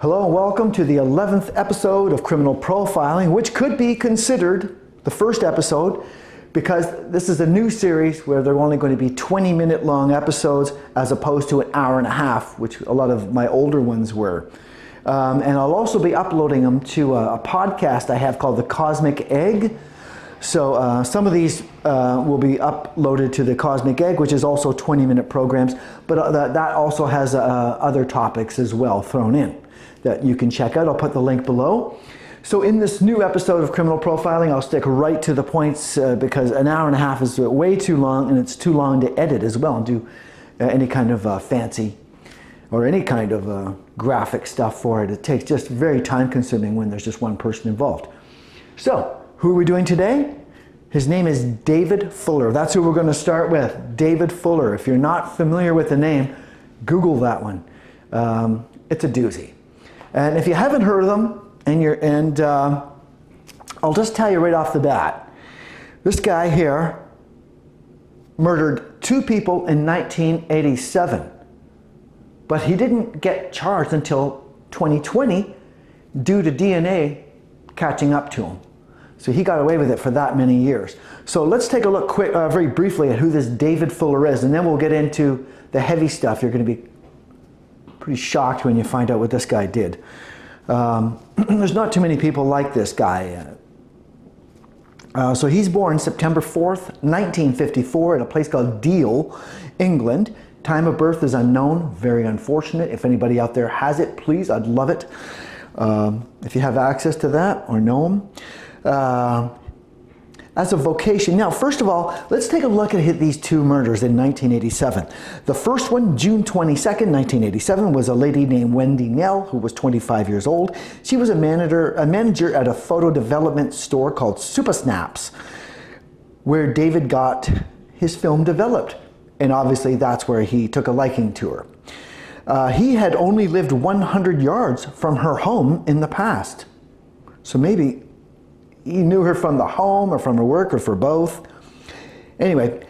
Hello and welcome to the 11th episode of Criminal Profiling, which could be considered the first episode because this is a new series where they're only going to be 20 minute long episodes as opposed to an hour and a half, which a lot of my older ones were. Um, and I'll also be uploading them to a, a, podcast I have called The Cosmic Egg. So uh, some of these uh, will be uploaded to The Cosmic Egg, which is also 20 minute programs, but uh, that, also has uh, other topics as well thrown in that you can check out. I'll put the link below. So, in this new episode of Criminal Profiling, I'll stick right to the points uh, because an hour and a half is way too long and it's too long to edit as well and do uh, any kind of uh, fancy or any kind of uh, graphic stuff for it. It takes just very time consuming when there's just one person involved. So, who are we doing today? His name is David Fuller. That's who we're going to start with. David Fuller. If you're not familiar with the name, Google that one. Um, it's a doozy. And if you haven't heard of them, and you're and uh, I'll just tell you right off the bat, this guy here murdered two people in 1987, but he didn't get charged until 2020 due to DNA catching up to him. So he got away with it for that many years. So let's take a look quick, uh, very briefly at who this David Fuller is, and then we'll get into the heavy stuff. You're going to be pretty shocked when you find out what this guy did. Um, there's not too many people like this guy. Uh, so he's born September 4th, 1954, at a place called Deal, England. Time of birth is unknown, very unfortunate. If anybody out there has it, please, I'd love it. Um, if you have access to that or know him. Uh, as a vocation. Now, first of all, let's take a look at these two murders in 1987. The first one, June 22nd, 1987, was a lady named Wendy Knell, who was 25 years old. She was a manager, a manager at a photo development store called Supasnaps, where David got his film developed. And obviously, that's where he took a liking to her. Uh, he had only lived 100 yards from her home in the past. So maybe he knew her from the home or from her work or for both. Anyway,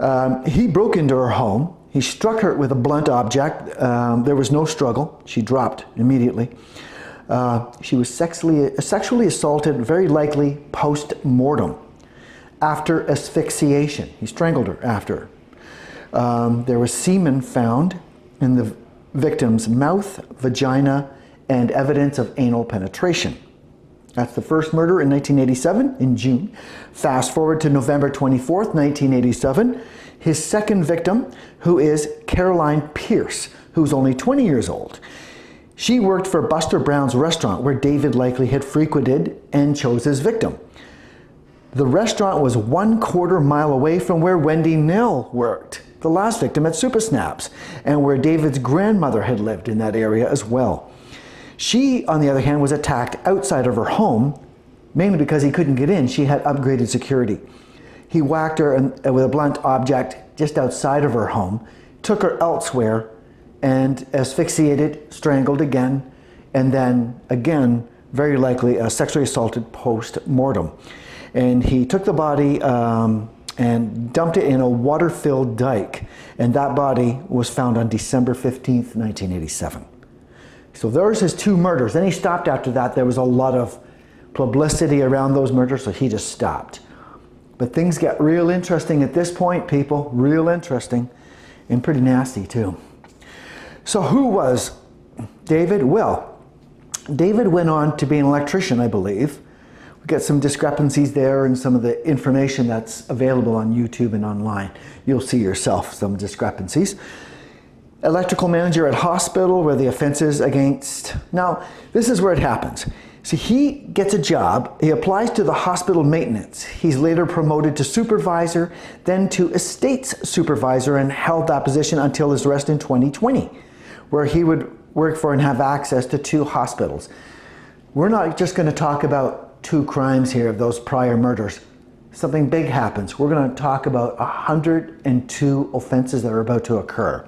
um, he broke into her home. He struck her with a blunt object. Um, there was no struggle. She dropped immediately. Uh, she was sexually, sexually assaulted, very likely post mortem, after asphyxiation. He strangled her after. Um, there was semen found in the victim's mouth, vagina, and evidence of anal penetration. That's the first murder in 1987 in June. Fast forward to November 24th, 1987. His second victim, who is Caroline Pierce, who's only 20 years old. She worked for Buster Brown's restaurant where David likely had frequented and chose his victim. The restaurant was one quarter mile away from where Wendy Knell worked, the last victim at Supasnaps, and where David's grandmother had lived in that area as well. She, on the other hand, was attacked outside of her home, mainly because he couldn't get in. She had upgraded security. He whacked her with a blunt object just outside of her home, took her elsewhere, and asphyxiated, strangled again, and then again, very likely, uh, sexually assaulted post mortem. And he took the body um, and dumped it in a water filled dike, and that body was found on December 15th, 1987. So there's his two murders. Then he stopped after that. There was a lot of publicity around those murders, so he just stopped. But things get real interesting at this point, people. Real interesting and pretty nasty, too. So, who was David? Well, David went on to be an electrician, I believe. We get some discrepancies there and some of the information that's available on YouTube and online. You'll see yourself some discrepancies electrical manager at hospital where the offense is against. Now, this is where it happens. See, he gets a job, he applies to the hospital maintenance. He's later promoted to supervisor, then to estates supervisor, and held that position until his arrest in 2020, where he would work for and have access to two hospitals. We're not just going to talk about two crimes here of those prior murders. Something big happens. We're going to talk about 102 offenses that are about to occur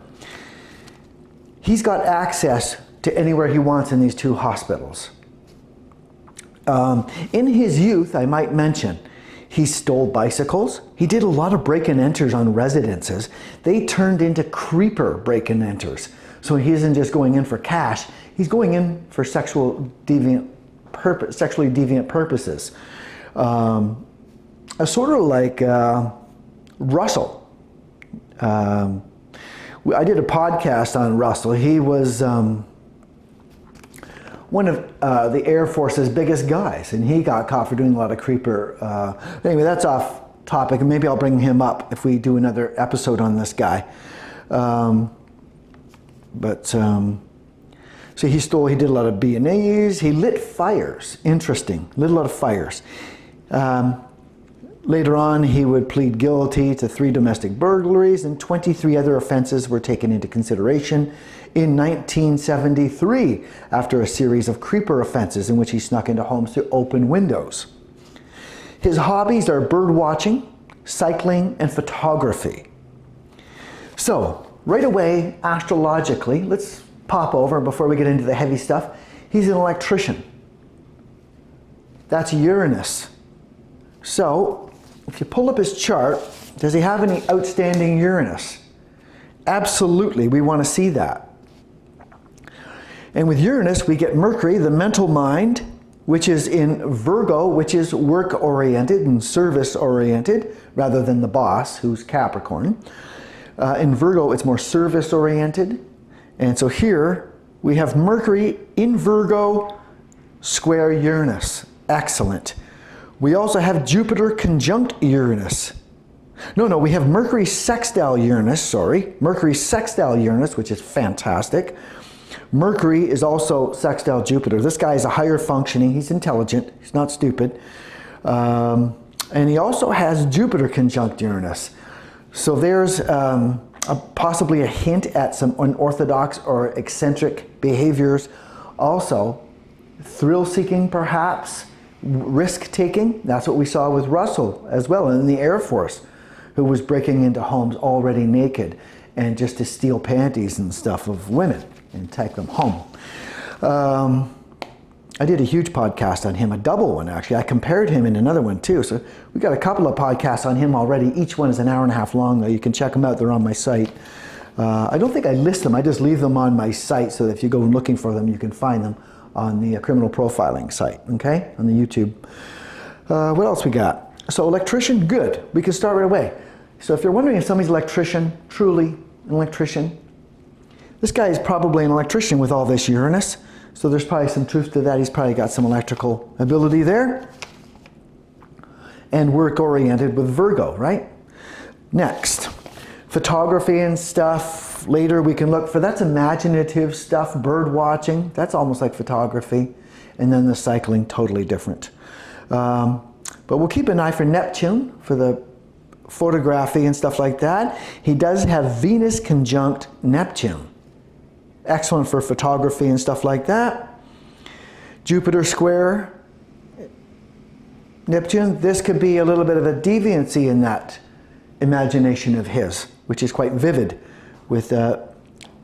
he's got access to anywhere he wants in these two hospitals. Um, in his youth, I might mention, He stole bicycles. He did a lot of break and enters on residences. They turned into creeper break and enters. So he isn't just going in for cash, he's going in for sexual deviant sexually deviant purposes. Um, sort of like uh, Russell. Um, I did a podcast on Russell. He was um, one of uh, the Air Force's biggest guys, and he got caught for doing a lot of creeper. Uh, anyway, that's off topic, and maybe I'll bring him up if we do another episode on this guy. Um, but um, so he stole. He did a lot of B and A's. He lit fires. Interesting. Lit a lot of fires. Um, Later on, he would plead guilty to three domestic burglaries and 23 other offenses were taken into consideration in 1973 after a series of creeper offenses in which he snuck into homes through open windows. His hobbies are bird watching, cycling, and photography. So, right away, astrologically, let's pop over before we get into the heavy stuff. He's an electrician. That's Uranus. So, if you pull up his chart, does he have any outstanding Uranus? Absolutely, we want to see that. And with Uranus, we get Mercury, the mental mind, which is in Virgo, which is work oriented and service oriented, rather than the boss, who's Capricorn. Uh, in Virgo, it's more service oriented. And so here we have Mercury in Virgo, square Uranus. Excellent. We also have Jupiter conjunct Uranus. No, no, we have Mercury sextile Uranus, sorry. Mercury sextile Uranus, which is fantastic. Mercury is also sextile Jupiter. This guy is a higher functioning, he's intelligent, he's not stupid. Um, and he also has Jupiter conjunct Uranus. So there's um, a, possibly a hint at some unorthodox or eccentric behaviors. Also, thrill seeking perhaps risk taking. That's what we saw with Russell as well in the Air Force, who was breaking into homes already naked and just to steal panties and stuff of women and take them home. Um, I did a huge podcast on him, a double one actually. I compared him in another one too. So we got a couple of podcasts on him already. Each one is an hour and a half long though. You can check them out. They're on my site. Uh, I don't think I list them. I just leave them on my site so that if you go looking for them, you can find them on the uh, criminal profiling site, okay, on the YouTube. Uh, what else we got? So electrician, good. We can start right away. So if you're wondering if somebody's electrician, truly an electrician, this guy is probably an electrician with all this Uranus. So there's probably some truth to that. He's probably got some electrical ability there. And work oriented with Virgo, right? Next, photography and stuff later we can look for that's imaginative stuff, bird watching, that's almost like photography. And then the cycling, totally different. Um, but we'll keep an eye for Neptune for the photography and stuff like that. He does have Venus conjunct Neptune. Excellent for photography and stuff like that. Jupiter square Neptune. This could be a little bit of a deviancy in that imagination of his, which is quite vivid with uh,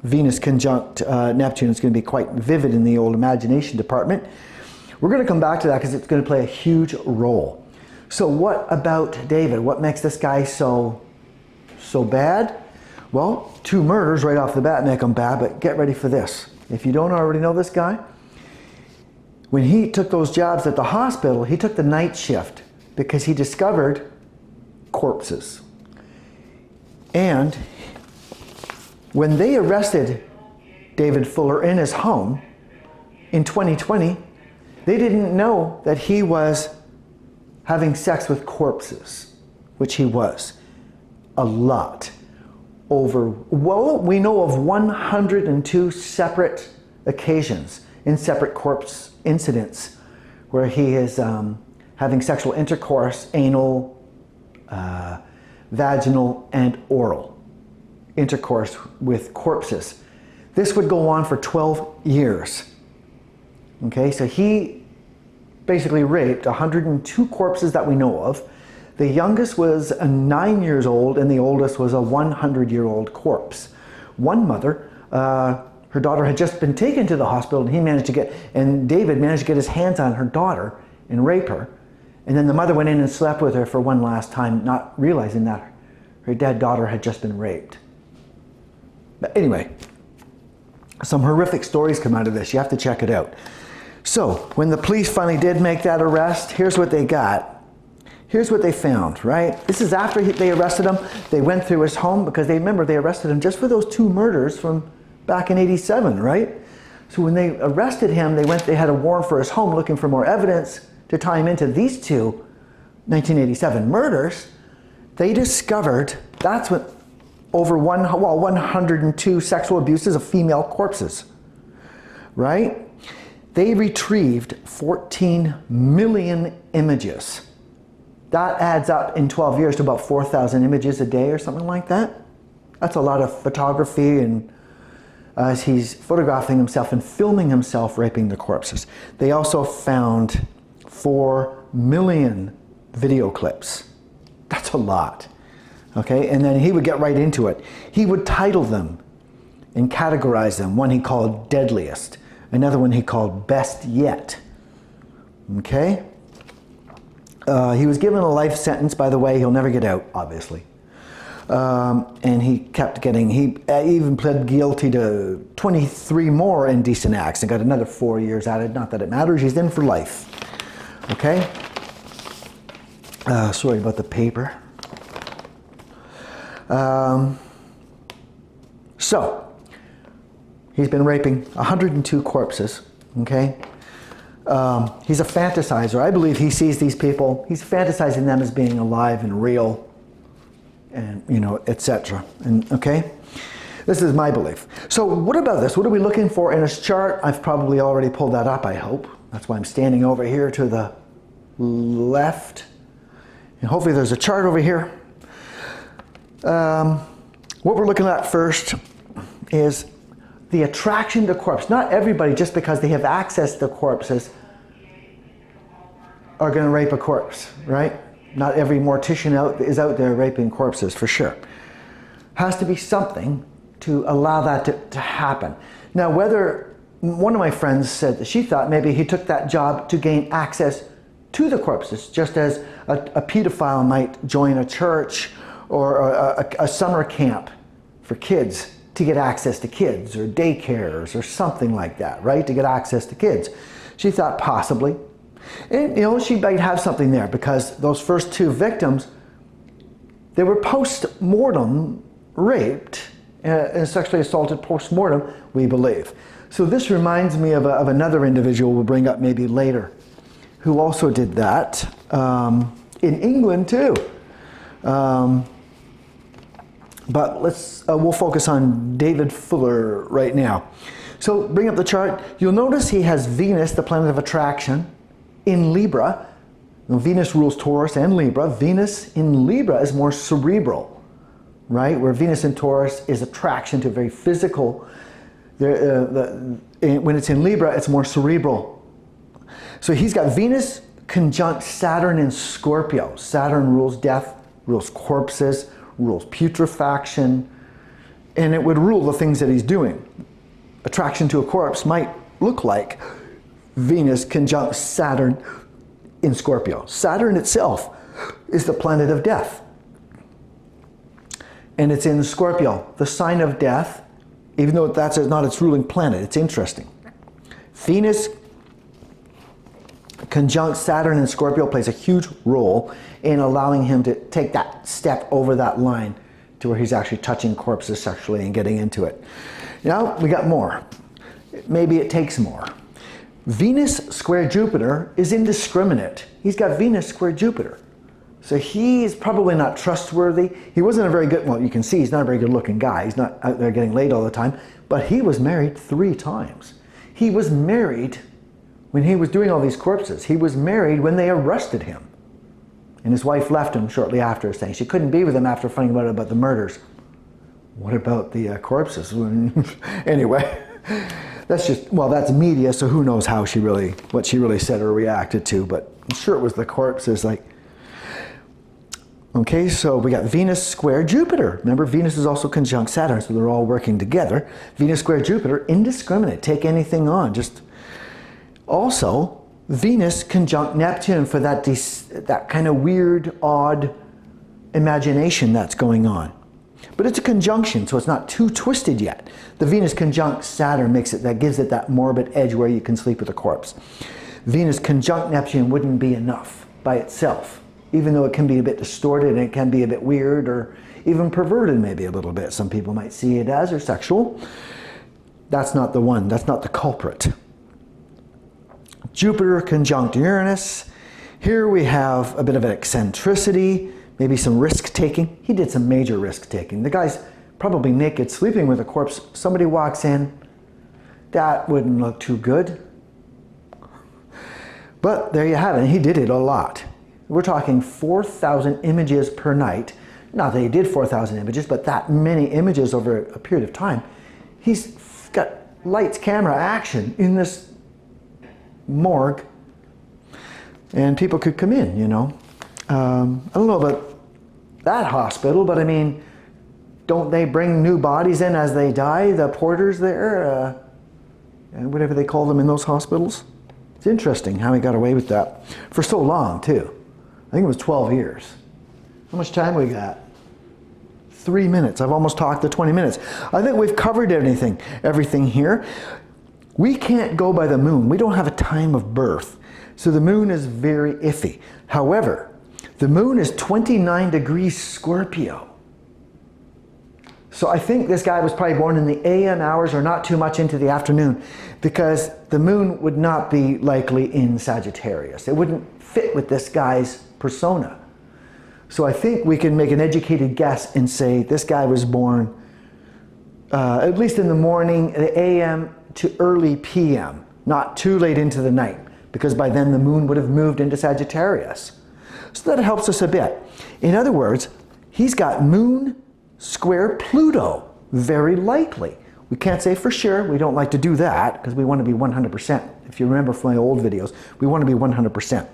Venus conjunct uh, Neptune. It's going to be quite vivid in the old imagination department. We're going to come back to that because it's going to play a huge role. So, what about David? What makes this guy so so bad? Well, two murders right off the bat make him bad, but get ready for this. If you don't already know this guy, when he took those jobs at the hospital, he took the night shift because he discovered corpses. And when they arrested David Fuller in his home in 2020, they didn't know that he was having sex with corpses, which he was a lot. Over, well, we know of 102 separate occasions in separate corpse incidents where he is um, having sexual intercourse, anal, uh, vaginal, and oral intercourse with corpses. This would go on for 12 years. Okay, so he basically raped 102 corpses that we know of. The youngest was a nine years old, and the oldest was a 100 year old corpse. One mother, uh, her daughter had just been taken to the hospital, and he managed to get, and David managed to get his hands on her daughter and rape her. And then the mother went in and slept with her for one last time, not realizing that her dead daughter had just been raped. But anyway, some horrific stories come out of this. You have to check it out. So, when the police finally did make that arrest, here's what they got. Here's what they found, right? This is after they arrested him. They went through his home because they remember they arrested him just for those two murders from back in 87, right? So when they arrested him, they went they had a warrant for his home looking for more evidence to tie him into these two 1987 murders. They discovered that's what over one well 102 sexual abuses of female corpses. Right? They retrieved 14 million images. That adds up in 12 years to about 4,000 images a day or something like that. That's a lot of photography and as he's photographing himself and filming himself raping the corpses. They also found 4 million video clips. That's a lot. Okay, and then he would get right into it. He would title them and categorize them. One he called deadliest, another one he called best yet. Okay? Uh, he was given a life sentence, by the way, he'll never get out, obviously. Um, and he kept getting, he even pled guilty to 23 more indecent acts and got another four years added. Not that it matters, he's in for life. Okay? Uh, sorry about the paper. Um, so, he's been raping 102 corpses. Okay? Um, he's a fantasizer. I believe he sees these people, he's fantasizing them as being alive and real and you know, etc. And okay, this is my belief. So what about this? What are we looking for in this chart? I've probably already pulled that up. I hope. That's why I'm standing over here to the left, and hopefully there's a chart over here. Um, what we're looking at first is the attraction to corpse. Not everybody, just because they have access to corpses, are going to rape a corpse, right? Not every mortician out, is out there raping corpses, for sure. Has to be something to allow that to, to happen. Now, whether one of my friends said that she thought maybe he took that job to gain access to the corpses, just as a, a pedophile might join a church or a, a, a summer camp for kids to get access to kids or daycares or something like that, right? To get access to kids. She thought possibly and, you know, she might have something there because those first two victims, they were post-mortem raped uh, and sexually assaulted post-mortem, we believe. So this reminds me of, a, of another individual we'll bring up maybe later who also did that um, in England too. Um, but let's, uh, we'll focus on David Fuller right now. So bring up the chart. You'll notice he has Venus, the planet of attraction, in Libra, Venus rules Taurus and Libra. Venus in Libra is more cerebral, right? Where Venus in Taurus is attraction to very physical. There, uh, the, when it's in Libra, it's more cerebral. So he's got Venus conjunct Saturn in Scorpio. Saturn rules death, rules corpses, rules putrefaction, and it would rule the things that he's doing. Attraction to a corpse might look like Venus conjunct Saturn in Scorpio. Saturn itself is the planet of death. And it's in Scorpio, the sign of death, even though that's not its ruling planet. It's interesting. Venus conjunct Saturn in Scorpio plays a huge role in allowing him to take that step over that line to where he's actually touching corpses sexually and getting into it. Now we got more. Maybe it takes more. Venus square Jupiter is indiscriminate. He's got Venus square Jupiter. So he's probably not trustworthy. He wasn't a very good, well, you can see he's not a very good looking guy. He's not out there getting laid all the time. But he was married three times. He was married when he was doing all these corpses. He was married when they arrested him. And his wife left him shortly after, saying she couldn't be with him after finding out about the murders. What about the uh, corpses? anyway that's just well that's media so who knows how she really what she really said or reacted to but i'm sure it was the corpses like okay so we got venus square jupiter remember venus is also conjunct saturn so they're all working together venus square jupiter indiscriminate take anything on just also Venus conjunct Neptune for that, that kind of weird, odd imagination that's going on. But it's a conjunction, so it's not too twisted yet. The Venus conjunct Saturn makes it that gives it that morbid edge where you can sleep with a corpse. Venus conjunct Neptune wouldn't be enough by itself, even though it can be a bit distorted and it can be a bit weird or even perverted maybe a little bit. Some people might see it as or sexual. That's not the one, that's not the culprit. Jupiter conjunct Uranus. Here we have a bit of an eccentricity, maybe some risk taking. He did some major risk taking. The guy's probably naked, sleeping with a corpse. Somebody walks in. That wouldn't look too good. But there you have it. He did it a lot. We're talking 4,000 images per night. Not that he did 4,000 images, but that many images over a period of time. He's got lights, camera, action in this morgue, and people could come in, you know. Um, I don't know about that hospital, but I mean, don't they bring new bodies in as they die, the porters there, uh, and whatever they call them in those hospitals? It's interesting how he got away with that for so long, too. I think it was 12 years. How much time we got? Three minutes. I've almost talked the 20 minutes. I think we've covered anything, everything here. We can't go by the moon. We don't have a time of birth. So the moon is very iffy. However, the moon is 29 degrees Scorpio. So I think this guy was probably born in the AM hours or not too much into the afternoon because the moon would not be likely in Sagittarius. It wouldn't fit with this guy's persona. So I think we can make an educated guess and say this guy was born uh, at least in the morning, the AM to early PM, not too late into the night, because by then the moon would have moved into Sagittarius. So that helps us a bit. In other words, he's got moon square Pluto, very likely. We can't say for sure. We don't like to do that because we want to be 100%. If you remember from my old videos, we want to be 100%.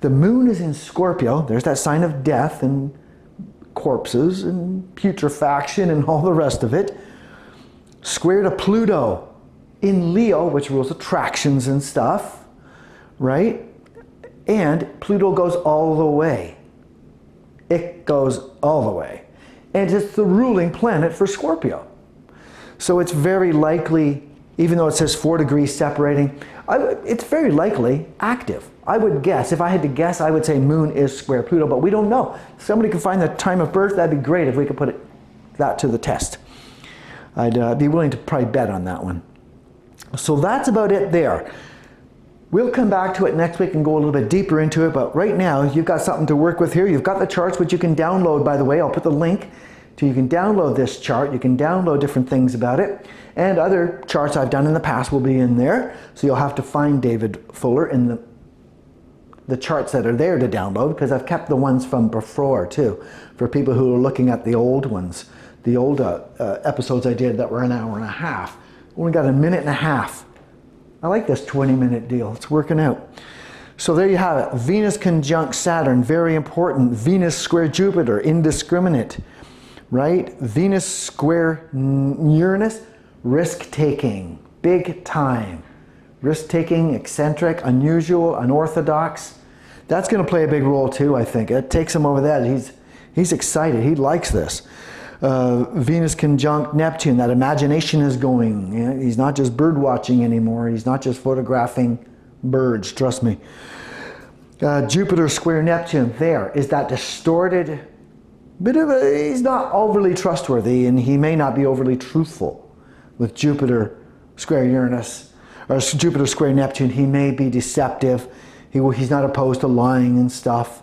The moon is in Scorpio. There's that sign of death and corpses and putrefaction and all the rest of it. Square to Pluto in Leo, which rules attractions and stuff, right? And Pluto goes all the way. It goes all the way. And it's the ruling planet for Scorpio. So it's very likely, even though it says four degrees separating, I, it's very likely active. I would guess, if I had to guess, I would say Moon is square Pluto, but we don't know. Somebody could find the time of birth, that'd be great if we could put it, that to the test. I'd uh, be willing to probably bet on that one. So that's about it there. We'll come back to it next week and go a little bit deeper into it, but right now you've got something to work with here. You've got the charts, which you can download, by the way. I'll put the link to you can download this chart. You can download different things about it. And other charts I've done in the past will be in there. So you'll have to find David Fuller in the, the charts that are there to download because I've kept the ones from before too for people who are looking at the old ones, the old uh, uh, episodes I did that were an hour and a half. Only got a minute and a half I like this 20 minute deal. It's working out. So there you have it. Venus conjunct Saturn, very important. Venus square Jupiter, indiscriminate, right? Venus square Uranus, risk taking, big time. Risk taking, eccentric, unusual, unorthodox. That's going to play a big role too, I think. It takes him over that. He's, he's excited. He likes this uh, Venus conjunct Neptune, that imagination is going. He's not just bird watching anymore, he's not just photographing birds, trust me. Uh, Jupiter square Neptune, there is that distorted bit of a, he's not overly trustworthy and he may not be overly truthful with Jupiter square Uranus or Jupiter square Neptune. He may be deceptive. He, he's not opposed to lying and stuff,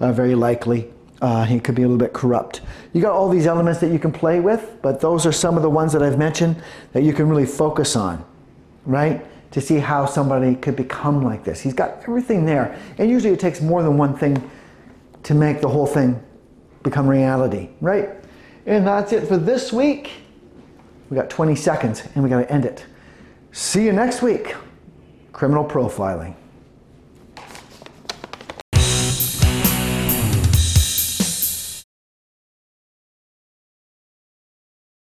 uh, very likely. Uh, he could be a little bit corrupt. You got all these elements that you can play with, but those are some of the ones that I've mentioned that you can really focus on, right? To see how somebody could become like this. He's got everything there. And usually it takes more than one thing to make the whole thing become reality, right? And that's it for this week. We got 20 seconds and we got to end it. See you next week. Criminal profiling.